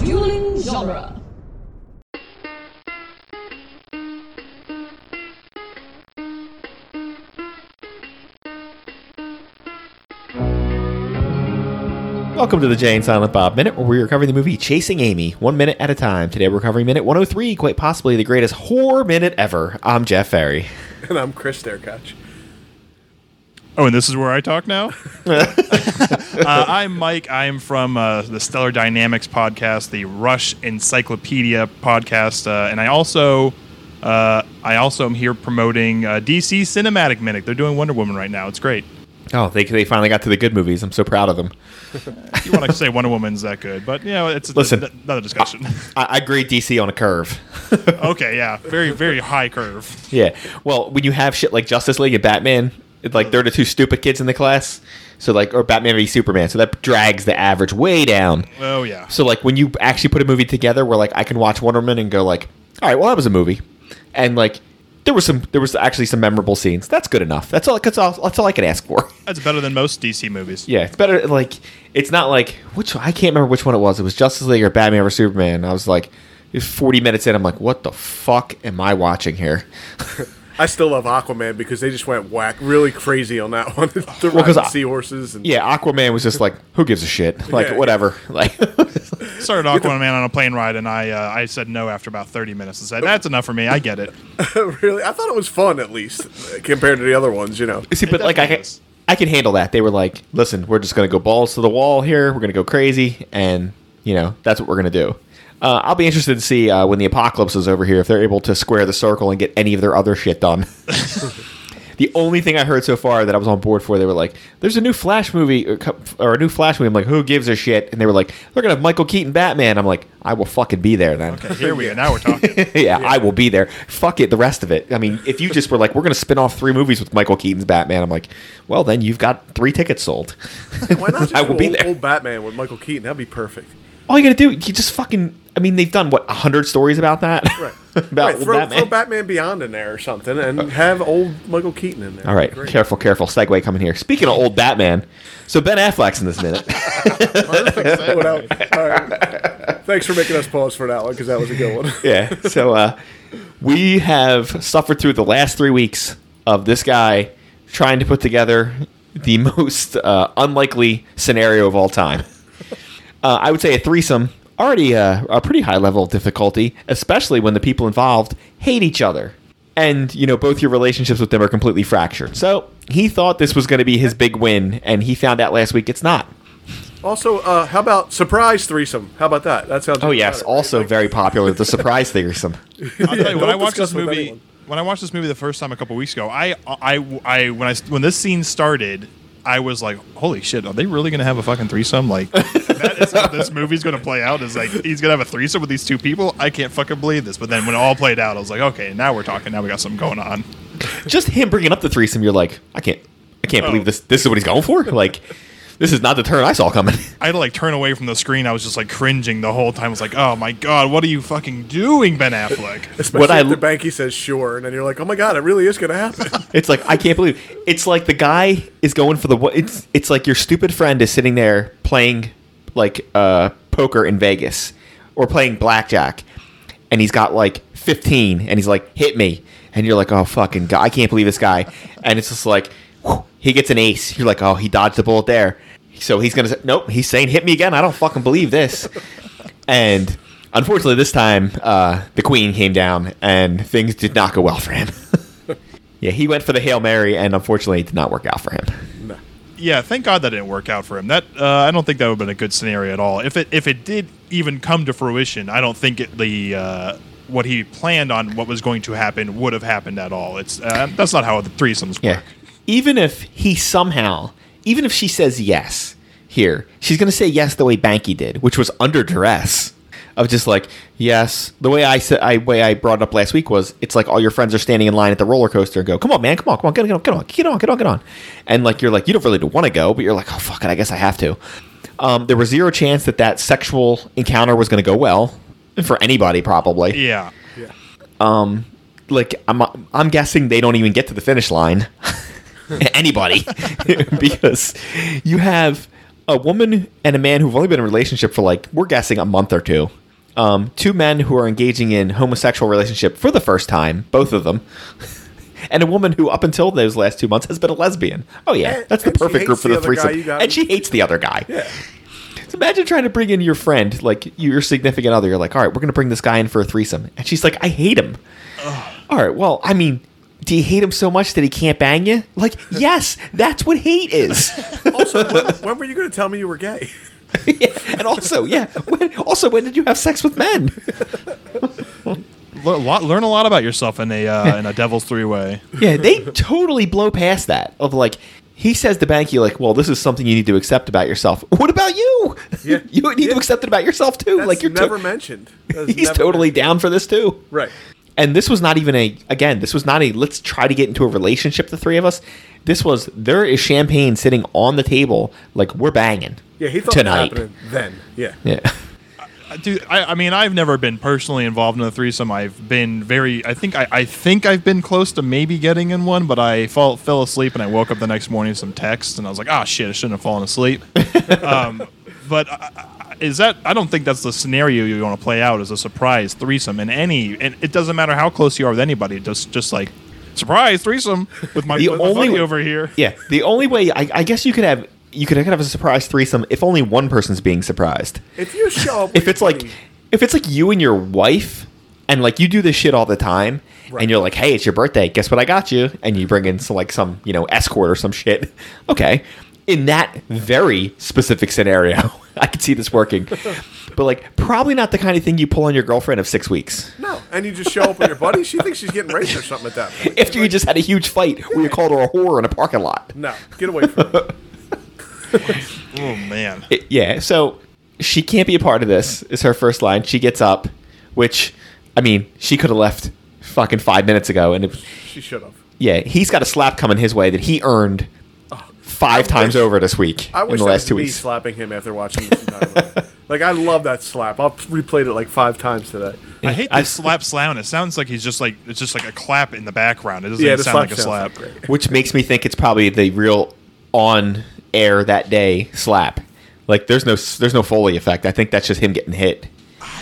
Dueling genre. Welcome to the Jay and Silent Bob Minute, where we're covering the movie Chasing Amy, one minute at a time. Today we're covering minute 103, quite possibly the greatest horror minute ever. I'm Jeff Ferry. And I'm Chris Derkach. Oh, and this is where I talk now. uh, I'm Mike. I'm from uh, the Stellar Dynamics podcast, the Rush Encyclopedia podcast, uh, and I also, uh, I also am here promoting uh, DC Cinematic Minute. They're doing Wonder Woman right now. It's great. Oh, they, they finally got to the good movies. I'm so proud of them. You want to say Wonder Woman's that good, but you know, it's Listen. th- another discussion. I, I grade DC on a curve. okay, yeah, very very high curve. yeah. Well, when you have shit like Justice League and Batman, like they're the two stupid kids in the class. So like, or Batman v Superman. So that drags the average way down. Oh yeah. So like when you actually put a movie together where like I can watch Wonder Woman and go like, all right, well that was a movie, and like there was some there was actually some memorable scenes. That's good enough. That's all. That's all. That's all I can ask for. That's better than most DC movies. yeah, it's better. Like it's not like which I can't remember which one it was. It was Justice League or Batman or Superman. I was like, it was forty minutes in. I'm like, what the fuck am I watching here? I still love Aquaman because they just went whack really crazy on that one. the Well, 'cause riding seahorses and Yeah, Aquaman was just like, who gives a shit? Like Yeah. whatever. Like Started Aquaman on a plane ride, and I uh, I said no after about 30 minutes. and said that's enough for me. I get it. really, I thought it was fun at least compared to the other ones. You know, See, but like I is. I can handle that. They were like, "Listen, we're just gonna go balls to the wall here. We're gonna go crazy, and you know that's what we're gonna do." Uh, I'll be interested to see uh, when the apocalypse is over here if they're able to square the circle and get any of their other shit done. the only thing I heard so far that I was on board for, they were like, "There's a new Flash movie or, or a new Flash movie." I'm like, "Who gives a shit?" And they were like, "They're gonna have Michael Keaton Batman." I'm like, "I will fucking be there then." Okay, here we are. Now we're talking. yeah, I will be there. Fuck it, the rest of it. I mean, if you just were like, we're going to spin off three movies with Michael Keaton's Batman, I'm like, well, then you've got three tickets sold. why not just I will do be old, there. old Batman with Michael Keaton? That'd be perfect. All you got to do, you just fucking. I mean, they've done what hundred stories about that. Right. about right, throw, Batman. throw Batman Beyond in there or something, and have old Michael Keaton in there. All right, careful, careful. Segue coming here. Speaking of old Batman, so Ben Affleck's in this minute. Else? All right. Thanks for making us pause for that one because that was a good one. yeah. So uh, we have suffered through the last three weeks of this guy trying to put together the most uh, unlikely scenario of all time. Uh, I would say a threesome already uh, a pretty high level of difficulty, especially when the people involved hate each other. And, you know, both your relationships with them are completely fractured. So he thought this was going to be his big win, and he found out last week it's not. Also, uh, how about surprise threesome? How about that? That sounds. Oh, yes. better, also Like, very popular, the surprise threesome. I'll tell you, when I watched this movie, when I watched this movie the first time a couple weeks ago, I, I, I, when I, when this scene started, I was like, "Holy shit! Are they really going to have a fucking threesome? Like, that is how this movie's going to play out? Is like he's going to have a threesome with these two people? I can't fucking believe this." But then when it all played out, I was like, "Okay, now we're talking. Now we got something going on." Just him bringing up the threesome, you're like, I can't, I can't Oh. believe this. This is what he's going for. Like, this is not the turn I saw coming. I had to like turn away from the screen. I was just like cringing the whole time. I was like, "Oh my god, what are you fucking doing, Ben Affleck?" Especially What I if the l- banky says sure, and then you're like, oh my god, it really is going to happen. It's like I can't believe it's like the guy is going for the it's it's like your stupid friend is sitting there playing like uh poker in Vegas or playing blackjack and he's got like 15 and he's like hit me and you're like oh fucking god I can't believe this guy and it's just like he gets an ace you're like oh he dodged the bullet there so he's gonna say nope he's saying hit me again I don't fucking believe this and unfortunately this time uh the queen came down and things did not go well for him Yeah, he went for the Hail Mary, and unfortunately, it did not work out for him. yeah, thank God that didn't work out for him. That uh, I don't think that would have been a good scenario at all. If it if it did even come to fruition, I don't think it, the uh, what he planned on what was going to happen would have happened at all. It's uh, that's not how the threesomes Yeah. Work. Even if he somehow, even if she says yes here, she's going to say yes the way Banky did, which was under duress. Of just like yes, the way I said, I way I brought it up last week was it's like all your friends are standing in line at the roller coaster and go, "Come on, man, come on, come on, get on, get on, get on, get on, get on," and like you're like you don't really want to go, but you're like, "Oh fuck it, I guess I have to." Um, there was zero chance that that sexual encounter was going to go well for anybody, probably. Yeah. Yeah. like I'm I'm guessing they don't even get to the finish line. Anybody, because you have a woman and a man who've only been in a relationship for like we're guessing a month or two. Um, two men who are engaging in homosexual relationship for the first time, both of them. And a woman who, up until those last two months, has been a lesbian. Oh yeah, And- that's the perfect group for the the other threesome. And she hates the other guy. Yeah. So imagine trying to bring in your friend, like your significant other. You're like, all right, we're going to bring this guy in for a threesome. And she's like, I hate him. All right, well, I mean, do you hate him so much that he can't bang you? Like, yes, that's what hate is. Also, when, when were you going to tell me you were gay? Yeah, And also, yeah, when, also, when did you have sex with men? Le- lot, learn a lot about yourself in a uh, in a Devil's Three Way. Yeah, they totally blow past that. Of like, he says to Banky, like, well, this is something you need to accept about yourself. What about you? Yeah. you need Yeah. to accept it about yourself too. That's like, you're to- never mentioned. That's He's never totally mentioned. down for this too. Right. And this was not even a again, this was not a let's try to get into a relationship the three of us. This was there is champagne sitting on the table like we're banging. Yeah, he thought tonight. it was then. Yeah. Yeah. Dude, I, I mean, I've never been personally involved in a threesome. I've been very, I think, I, I think I've been close to maybe getting in one, but I fall, fell asleep and I woke up the next morning with some text and I was like, oh shit, I shouldn't have fallen asleep. um, but is that? I don't think that's the scenario you want to play out as a surprise threesome in any. And it doesn't matter how close you are with anybody. Just, just like surprise threesome with my, The with my only- buddy over here. Yeah. The only way I, I guess you could have you could have a surprise threesome if only one person's being surprised. If you show up, If it's your like if it's like you and your wife and like you do this shit all the time Right. and you're like, "Hey, it's your birthday. Guess what I got you?" and you bring in some like some, you know, escort or some shit. Okay. In that very specific scenario, I could see this working. But like probably not the kind of thing you pull on your girlfriend of 6 weeks. no, and you just show up with your buddy, she thinks she's getting raped or something at that point. After you just had a huge fight where you called her a whore in a parking lot. No, get away from it. Oh man. It- yeah, so she can't be a part of this. Is her first line. She gets up, which I mean, she could have left fucking five minutes ago, and it, She should have. yeah, he's got a slap coming his way that he earned five I times wish- over this week I in wish the that last was two me weeks. slapping him after watching this entire Like I love that slap. I'll replayed it like five times today. I hate I- this slap sound. It sounds like he's just like it's just like a clap in the background. It doesn't Yeah, even the sound like a slap slap. sounds. Which makes me think it's probably the real on air that day slap. Like there's no there's no foley effect. I think that's just him getting hit.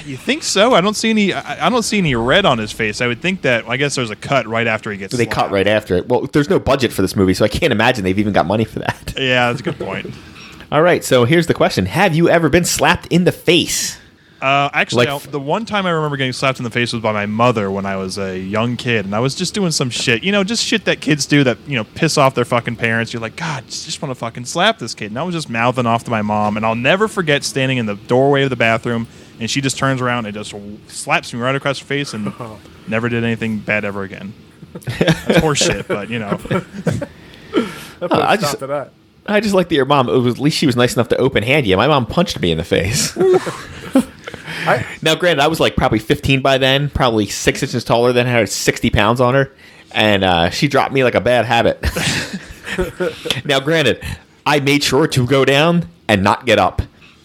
You think so? I don't see any. I I don't see any red on his face. I would think that. I guess there's a cut right after he gets. They cut right after it. Well, there's no budget for this movie, so I can't imagine they've even got money for that. Yeah, that's a good point. All right, so here's the question: Have you ever been slapped in the face? Uh, actually, Like- I- the one time I remember getting slapped in the face was by my mother when I was a young kid, and I was just doing some shit, you know, just shit that kids do that you know piss off their fucking parents. You're like, God, just, just want to fucking slap this kid, and I was just mouthing off to my mom, and I'll never forget standing in the doorway of the bathroom, and she just turns around and just slaps me right across the face, and never did anything bad ever again. That's horseshit, but you know, That put I a just, that. I just like that your mom. It was, at least she was nice enough to open hand you. My mom punched me in the face. I, now, granted, I was like probably 15 by then, probably six inches taller than had 60 pounds on her, and uh, she dropped me like a bad habit. now, granted, I made sure to go down and not get up.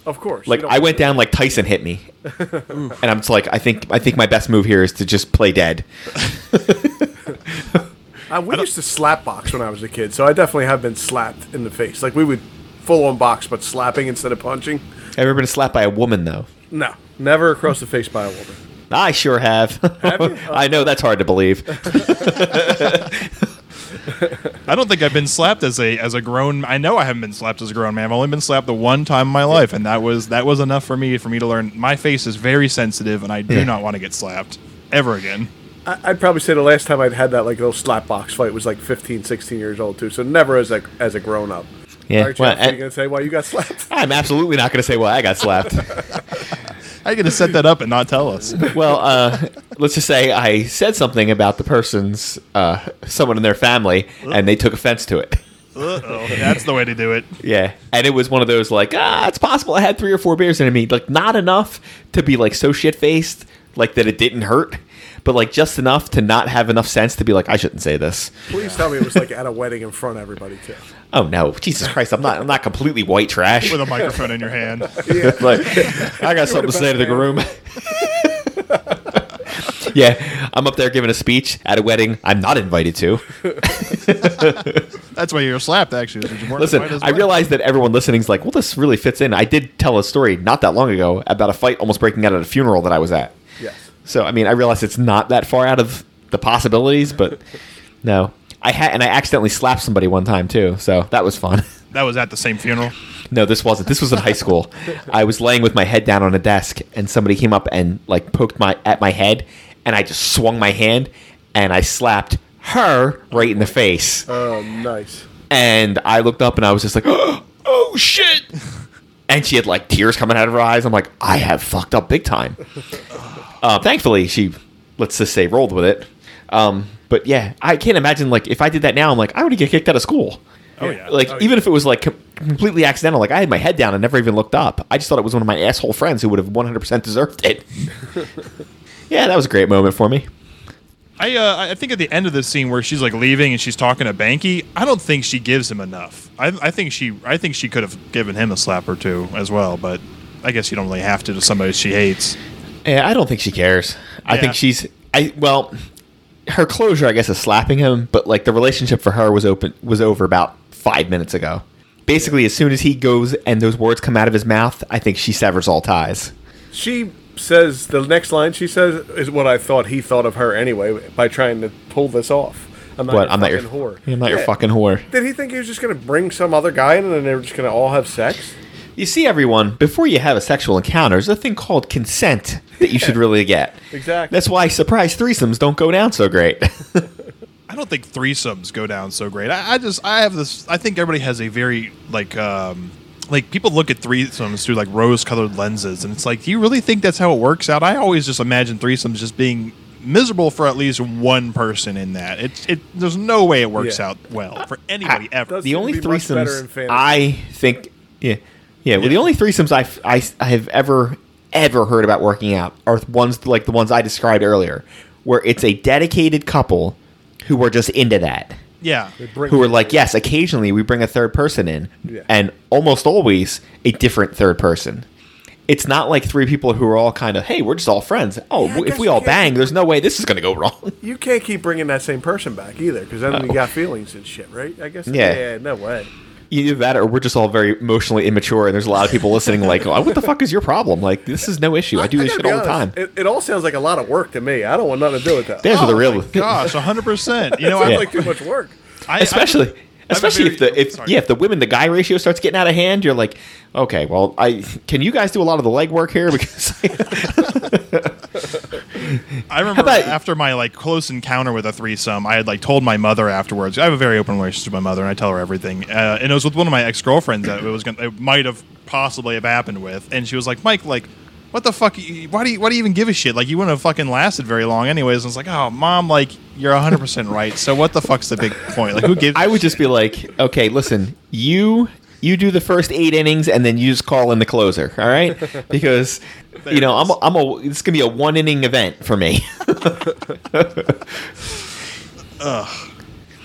Of course. Like I went down like Tyson hit me, and I'm just like, I think I think my best move here is to just play dead. I, uh, we used to slap box when I was a kid, so I definitely have been slapped in the face. Like we would full on box, but slapping instead of punching. Ever been slapped by a woman though? No, never across the face by a woman. I sure have. Have you? I know that's hard to believe. I don't think I've been slapped as a as a grown. I know I haven't been slapped as a grown man. I've only been slapped the one time in my life, and that was that was enough for me for me to learn. My face is very sensitive, and I do Yeah. not want to get slapped ever again. I, I'd probably say the last time I'd had that like little slap box fight was like 15, 16 years old too. So never as a as a grown up. Yeah, All right, well, are you gonna say why you got slapped? I'm absolutely not going to say why I got slapped. How you gonna set that up and not tell us? well, uh, let's just say I said something about the person's uh, someone in their family, and they took offense to it. Uh-oh. That's the way to do it. Yeah, and it was one of those like, ah, it's possible I had three or four beers in me, like not enough to be like so shit faced, like that it didn't hurt, but like just enough to not have enough sense to be like, I shouldn't say this. Please tell me it was like at a wedding in front of everybody too. Oh no, Jesus Christ, I'm not, I'm not completely white trash. With a microphone in your hand. like, I got something to say to the groom. yeah, I'm up there giving a speech at a wedding I'm not invited to. That's why you're slapped. Actually, you Listen, invited I well. realize that everyone listening is like, well, this really fits in. I did tell a story not that long ago about a fight almost breaking out at a funeral that I was at. Yes. So, I mean, I realize it's not that far out of the possibilities, but no. I had, and I accidentally slapped somebody one time too, so that was fun. that was at the same funeral. No, this wasn't. This was in high school. I was laying with my head down on a desk, and somebody came up and like poked my at my head, and I just swung my hand, and I slapped her right in the face. Oh, nice. And I looked up, and I was just like, "Oh shit!" And she had like tears coming out of her eyes. I'm like, "I have fucked up big time." Uh, thankfully, she let's just say rolled with it. Um, but yeah, I can't imagine like if I did that now, I'm like, I would get kicked out of school. Oh yeah. Like Oh, even if it was like com- completely accidental, like I had my head down and never even looked up. I just thought it was one of my asshole friends who would have 100% deserved it. yeah, that was a great moment for me. I uh, I think at the end of the scene where she's like leaving and she's talking to Banky, I don't think she gives him enough. I, I think she I think she could have given him a slap or two as well, but I guess you don't really have to to somebody she hates. Yeah, I don't think she cares. I Yeah. think she's I well, her closure I guess is slapping him, but like the relationship for her was open was over about five minutes ago. Basically, as soon as he goes and those words come out of his mouth, I think she severs all ties. She says the next line she says is what I thought he thought of her anyway by trying to pull this off. I'm not What? your I'm not your fucking whore. I'm not your fucking whore. Did he think he was just going to bring some other guy in and then they were just going to all have sex? You see, everyone, before you have a sexual encounter, there's a thing called consent that you should really get. Exactly. That's why surprise threesomes don't go down so great. I don't think threesomes go down so great. I, I just I have this. I think everybody has a very like um like people look at threesomes through like rose-colored lenses, and it's like, do you really think that's how it works out? I always just imagine threesomes just being miserable for at least one person in that. It it there's no way it works Yeah. out well uh, for anybody ever. the only be much better in threesomes. I think, yeah, yeah. Well, Yeah. the only threesomes I, I, I have ever ever heard about working out are ones like the ones I described earlier, where it's a dedicated couple who are just into that. Yeah. Who are like, yes, occasionally we bring a third person in, Yeah. and almost always a different third person. It's not like three people who are all kind of, hey, we're just all friends. Oh, Yeah, if we all bang, there's no way this is going to go wrong. You can't keep bringing that same person back either because then you got feelings and shit, right? I guess. Yeah. Yeah, no way. Either that or we're just all very emotionally immature, and there's a lot of people listening like, oh, what the fuck is your problem? Like, this is no issue. I do this gotta shit be all the time. It, it all sounds like a lot of work to me. I don't want nothing to do with that. There's where the oh real, Gosh, 100. percent You know, sounds I, like too much work. I especially, I- Especially if the if sorry. yeah if the women the guy ratio starts getting out of hand, you're like, okay, well, I can you guys do a lot of the legwork here because I remember about- after my like close encounter with a threesome, I had like told my mother afterwards. I have a very open relationship with my mother, and I tell her everything. Uh, and it was with one of my ex girlfriends that it was gonna, it might have possibly have happened with, and she was like, "Mike, like, what the fuck? Why do you why do you even give a shit? Like, you wouldn't have fucking lasted very long, anyways." And I was like, "Oh, mom, like, you're 100 percent right. So what the fuck's the big point? Like, who gives?" I would just be like, okay, listen, you you do the first eight innings and then you just call in the closer, all right? Because you know I'm a, I'm a it's gonna be a one inning event for me.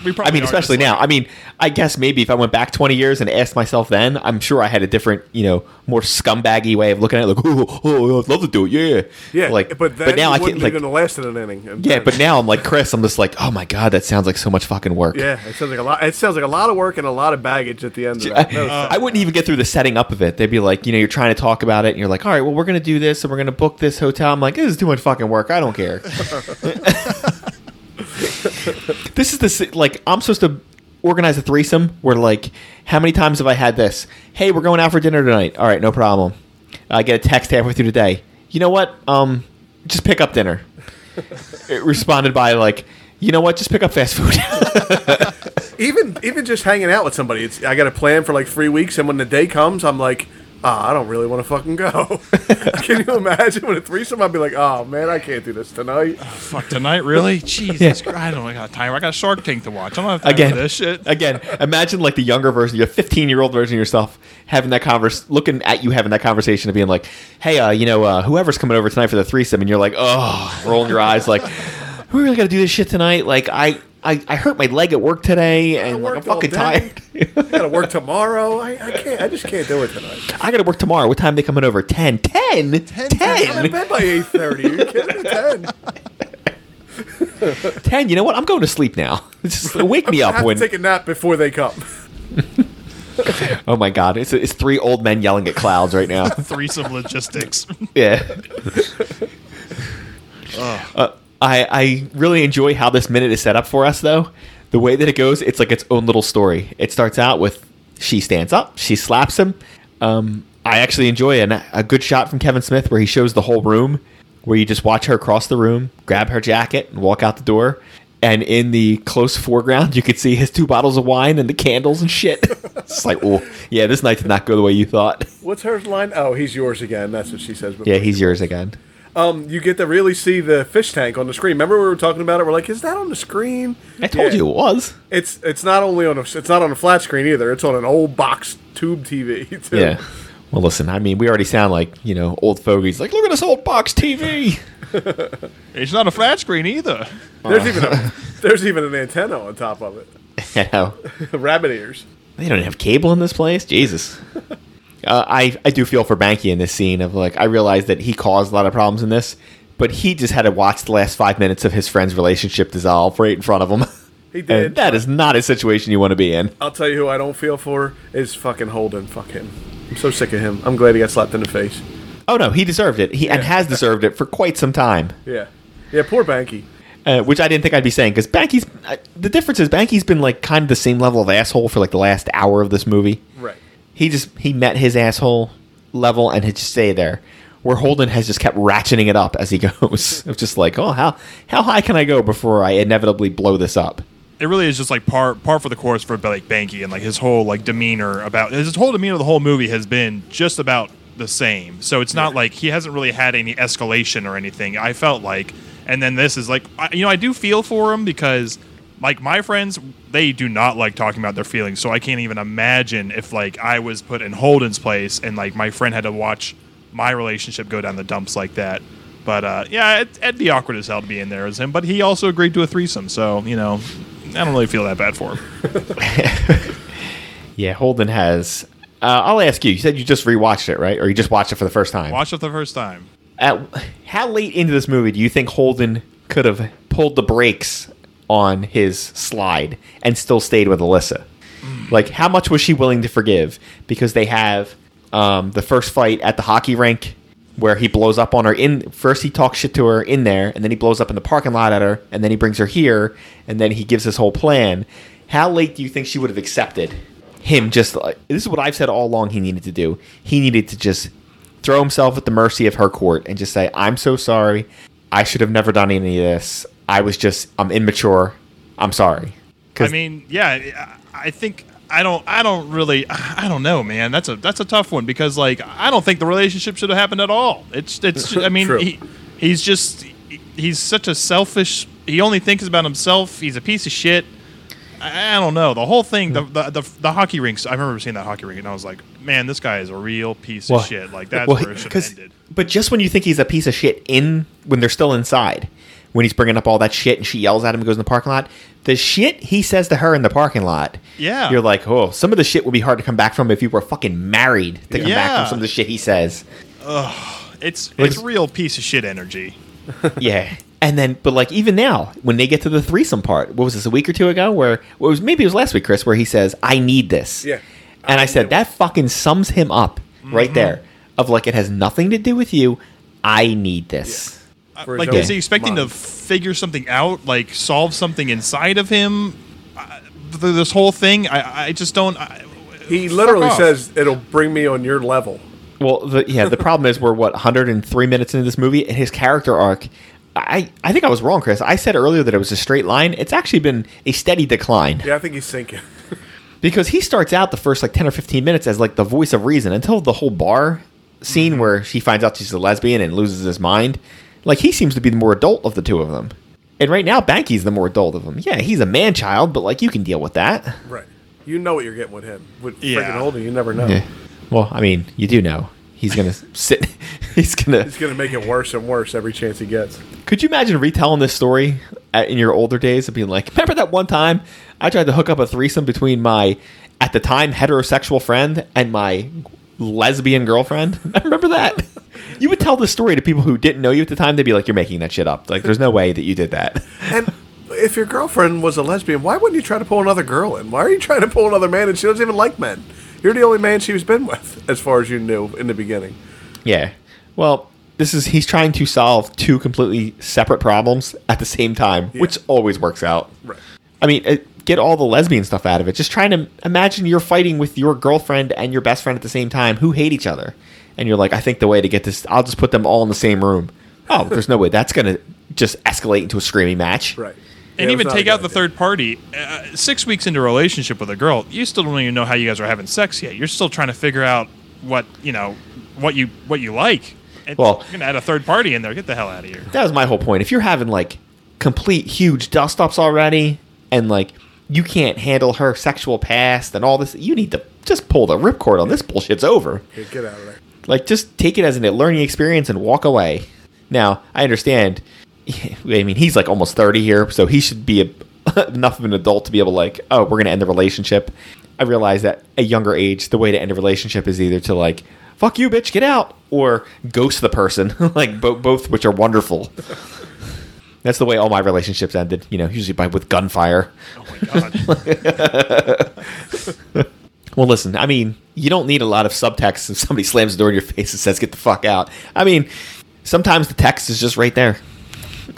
We I mean, especially now. I mean, I guess maybe if I went back 20 years and asked myself then, I'm sure I had a different, you know, more scumbaggy way of looking at it. Like, oh, oh, oh I'd love to do it, yeah, Yeah, Like, but then now I can't like, even last in an inning. Yeah, but now I'm like Chris. I'm just like, oh my god, that sounds like so much fucking work. yeah, it sounds like a lot. It sounds like a lot of work and a lot of baggage at the end of I. No, I wouldn't even get through the setting up of it. They'd be like, you know, you're trying to talk about it, and you're like, all right, well, we're gonna do this, and we're gonna book this hotel. I'm like, this is too much fucking work. I don't care. this is the like I'm supposed to organize a threesome where like, how many times have I had this? Hey, we're going out for dinner tonight. All right, no problem. I get a text halfway through the day. You know what? Um, just pick up dinner. it responded by like, you know what? Just pick up fast food. even even just hanging out with somebody. It's I got a plan for like three weeks, and when the day comes, I'm like, ah, I don't really want to fucking go. Can you imagine when a threesome? I'd be like, oh man, I can't do this tonight. fuck tonight, really? Jesus Christ, I don't got time. I got Shark Tank to watch. I don't have time again for this shit. again imagine like the younger version your 15 year old version of yourself having that converse looking at you having that conversation and being like hey uh, you know uh, whoever's coming over tonight for the threesome and you're like oh rolling your eyes like we really gotta do this shit tonight like i I, I hurt my leg at work today and like, I'm fucking day. tired. I gotta work tomorrow. I, I can't. I just can't do it tonight. I gotta work tomorrow. What time they coming over? 10. 10? 10? I'm in bed by eight thirty. Are you kidding me? Ten. Ten, you know what? I'm going to sleep now. Just wake me I up have when. to take a nap before they come. oh my god, it's it's three old men yelling at clouds right now. Threesome logistics. Yeah. Uh, I I really enjoy how this minute is set up for us, though. The way that it goes, it's like its own little story. It starts out with she stands up, she slaps him. Um, I actually enjoy an, a good shot from Kevin Smith where he shows the whole room, where you just watch her cross the room, grab her jacket, and walk out the door. And in the close foreground, you could see his two bottles of wine and the candles and shit. it's like, oh, yeah, this night did not go the way you thought. What's her line? Oh, he's yours again. That's what she says. before Yeah, he's yours again. Um, you get to really see the fish tank on the screen. Remember we were talking about it? We're like, is that on the screen? I told Yeah. you it was. It's it's not only on a it's not on a flat screen either. It's on an old box tube TV. Too. Yeah. Well, listen, I mean, we already sound like, you know, old fogies. Like, look at this old box TV. it's not a flat screen either. There's even a, there's even an antenna on top of it. you know, Rabbit ears. they don't have cable in this place. Jesus. Uh, I, I do feel for Banky in this scene of like, I realize that he caused a lot of problems in this, but he just had to watch the last five minutes of his friend's relationship dissolve right in front of him. He and did. that is not a situation you want to be in. I'll tell you who I don't feel for is fucking Holden. Fuck him. I'm so sick of him. I'm glad he got slapped in the face. Oh, no, he deserved it. He and has deserved it for quite some time. Yeah. Yeah, poor Banky. Uh, which I didn't think I'd be saying because Banky's. Uh, the difference is Banky's been like kind of the same level of asshole for like the last hour of this movie. Right. He just he met his asshole level and had just stayed there. Where Holden has just kept ratcheting it up as he goes. it's just like, oh, how how high can I go before I inevitably blow this up? It really is just like par par for the course for like Banky and like his whole like demeanor about his whole demeanor of the whole movie has been just about the same. So it's not like he hasn't really had any escalation or anything. I felt like, and then this is like I, you know I do feel for him because like my friends they do not like talking about their feelings. So I can't even imagine if like I was put in Holden's place and like my friend had to watch my relationship go down the dumps like that. But uh, yeah, it, it'd be awkward as hell to be in there as him. But he also agreed to a threesome, so you know, I don't really feel that bad for him. Yeah, Holden has. Uh, I'll ask you. You said you just rewatched it, right? Or you just watched it for the first time? Watch it for the first time. At, how late into this movie do you think Holden could have pulled the brakes on his slide and still stayed with Alyssa? Like, how much was she willing to forgive? Because they have um, the first fight at the hockey rink where he blows up on her. In first, he talks shit to her in there, and then he blows up in the parking lot at her, and then he brings her here, and then he gives his whole plan. How late do you think she would have accepted him? Just like this is what I've said all along. He needed to do. He needed to just throw himself at the mercy of her court and just say, "I'm so sorry. I should have never done any of this. I was just I'm immature. I'm sorry." I mean, yeah, I I think I don't I don't really I don't know, man. That's a that's a tough one because like I don't think the relationship should have happened at all. It's it's I mean he he's just he's such a selfish. He only thinks about himself. He's a piece of shit. I, I don't know the whole thing. The, hmm. the the the hockey rinks. I remember seeing that hockey rink and I was like, man, this guy is a real piece of shit. Like that's well, where it should have 'cause- ended. But just when you think he's a piece of shit in when they're still inside, when he's bringing up all that shit and she yells at him and goes in the parking lot, the shit he says to her in the parking lot, Yeah. you're like, oh, some of the shit would be hard to come back from if you were fucking married to come back from some of the shit he says. Ugh, It's Like- it's real piece of shit energy. yeah. And then, but like even now, when they get to the threesome part, what was this a week or two ago? Where well, it was maybe it was last week, Chris, where he says, "I need this." Yeah. And I, said that fucking sums him up right mm-hmm. there. Of like, it has nothing to do with you. I need this. For his like is he expecting to figure something out like solve something inside of him uh, th- this whole thing i, I just don't I, He literally says it'll bring me on your level. Well, the, yeah, the problem is we're what 103 minutes into this movie, and his character arc. I I think I was wrong, Chris. I said earlier that it was a straight line. It's actually been a steady decline Yeah, I think he's sinking. because he starts out the first like 10 or 15 minutes as like the voice of reason until the whole bar scene where she finds out she's a lesbian and loses his mind. Like he seems to be the more adult of the two of them. And right now, Banky's the more adult of them. Yeah, he's a man child, but like you can deal with that. right. You know what you're getting with him. With Yeah. freaking Holden, you never know. Yeah. Well, I mean, you do know he's gonna sit. He's gonna He's gonna make it worse and worse every chance he gets. Could you imagine retelling this story at, in your older days and being like, remember that one time I tried to hook up a threesome between my, at the time, heterosexual friend and my lesbian girlfriend? I remember that? you would tell this story to people who didn't know you at the time. They'd be like, "You're making that shit up. Like, there's no way that you did that." And if your girlfriend was a lesbian, why wouldn't you try to pull another girl in? Why are you trying to pull another man and she doesn't even like men? You're the only man she's been with, as far as you knew in the beginning. Yeah. Well, this is he's trying to solve two completely separate problems at the same time, which always works out. Right. I mean, uh, get all the lesbian stuff out of it. Just trying to imagine you're fighting with your girlfriend and your best friend at the same time who hate each other. And you're like, I think the way to get this, I'll just put them all in the same room. Oh, there's no way. That's going to just escalate into a screaming match. Right. And Yeah, even take out the idea. third party. Uh, six weeks into a relationship with a girl, you still don't even know how you guys are having sex yet. You're still trying to figure out what you know, what you what you like. And Well- you're gonna add a third party in there. Get the hell out of here. That was my whole point. If you're having like complete huge dust ups already and like you can't handle her sexual past and all this, you need to just pull the ripcord on this bullshit's over. Yeah, get out of there. Like, just take it as a learning experience and walk away. Now, I understand. I mean, he's like almost 30 here, so he should be a, enough of an adult to be able to, like, oh, we're going to end the relationship. I realize that at a younger age, the way to end a relationship is either to, like, fuck you, bitch, get out, or ghost the person, like, bo- both which are wonderful. That's the way all my relationships ended, you know, usually by with gunfire. Oh my god. Well, listen, I mean, you don't need a lot of subtext if somebody slams the door in your face and says, get the fuck out. I mean, sometimes the text is just right there.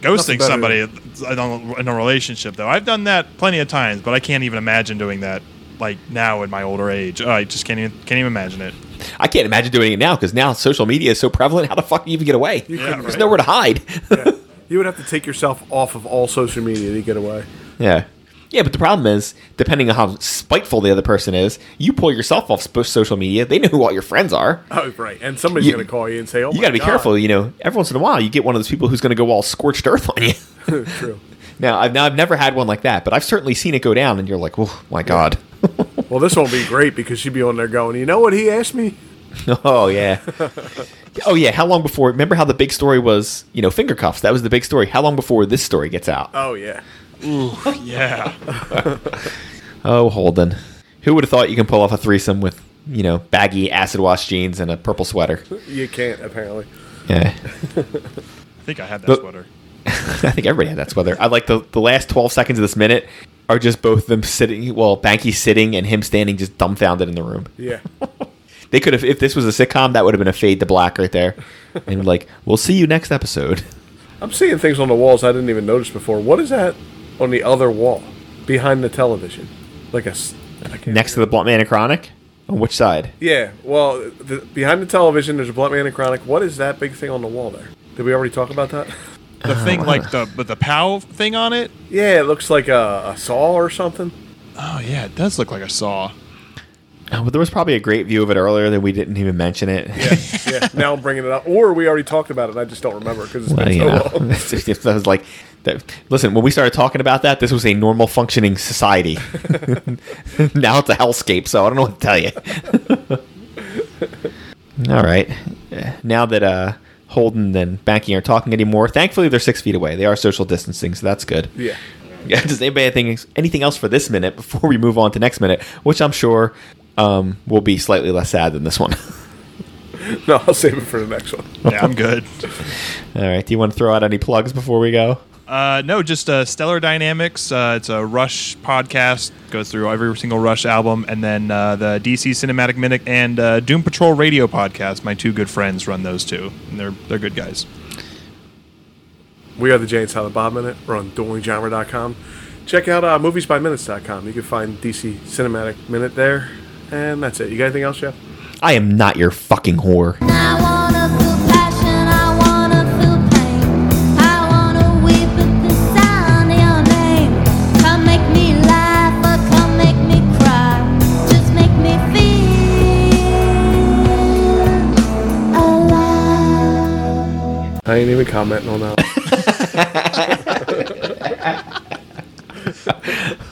Ghosting better somebody in a- in a relationship, though, I've done that plenty of times, but I can't even imagine doing that. Like now in my older age, I just can't even can't even imagine it. I can't imagine doing it now because now social media is so prevalent. How the fuck do you even get away? couldn't, There's right? nowhere to hide. Yeah. You would have to take yourself off of all social media to get away. yeah. Yeah, but the problem is, depending on how spiteful the other person is, you pull yourself off sp- social media. They know who all your friends are. Oh, right. And somebody's going to call you and say, "Oh, you got to be careful. You know, every once in a while, you get one of those people who's going to go all scorched earth on you. True. now, I've, now, I've never had one like that, but I've certainly seen it go down, and you're like, oh my god. Well, this won't be great because she'd be on there going, "You know what he asked me?" Oh yeah. oh yeah. How long before? Remember how the big story was? You know, finger cuffs. That was the big story. How long before this story gets out? Oh yeah. Yeah. Oh, Holden. Who would have thought you can pull off a threesome with you know baggy acid wash jeans and a purple sweater? You can't apparently. Yeah. I think I had that Look- sweater. I think everybody had that sweater. I like the the last twelve seconds of this minute are just both them sitting. Well, Banky sitting and him standing just dumbfounded in the room. Yeah. They could have, if this was a sitcom, that would have been a fade to black right there. And like, we'll see you next episode. I'm seeing things on the walls I didn't even notice before. What is that on the other wall behind the television? Like a can't- Next to the Blunt Man and Chronic. On which side? Yeah. Well, the, behind the television, there's a Blunt Man and Chronic. What is that big thing on the wall there? Did we already talk about that? The thing like the with the POW thing on it. Yeah, it looks like a, a saw or something. Oh yeah, it does look like a saw. Oh, but there was probably a great view of it earlier that we didn't even mention it. Yeah. yeah. Now I'm bringing it up, or we already talked about it. and I just don't remember because it's Well, been so know, long. just- was like, that, listen, when we started talking about that, this was a normal functioning society. now it's a hellscape, so I don't know what to tell you. All right. Now that uh, Holden and Banky aren't talking anymore, thankfully they're six feet away. They are social distancing, so that's good. Yeah. Yeah, does anybody have anything, anything else for this minute before we move on to next minute, which I'm sure um, will be slightly less sad than this one. No, I'll save it for the next one. Yeah, I'm good. All right. Do you want to throw out any plugs before we go? Uh, no, just uh, Stellar Dynamics. Uh, it's a Rush podcast. Goes through every single Rush album, and then uh, the DC Cinematic Minute and uh, Doom Patrol Radio podcast. My two good friends run those two, and they're they're good guys. We are the Jay and Silent Bob Minute. We're on duelinggenre.com. Check out uh, moviesbyminutes.com. You can find DC Cinematic Minute there. And that's it. You got anything else, Jeff? I am not your fucking whore. I wanna feel passion, I wanna feel pain. I wanna weep at the sound of your name. Come make me laugh or come make me cry. Just make me feel alive. I ain't even commenting on that.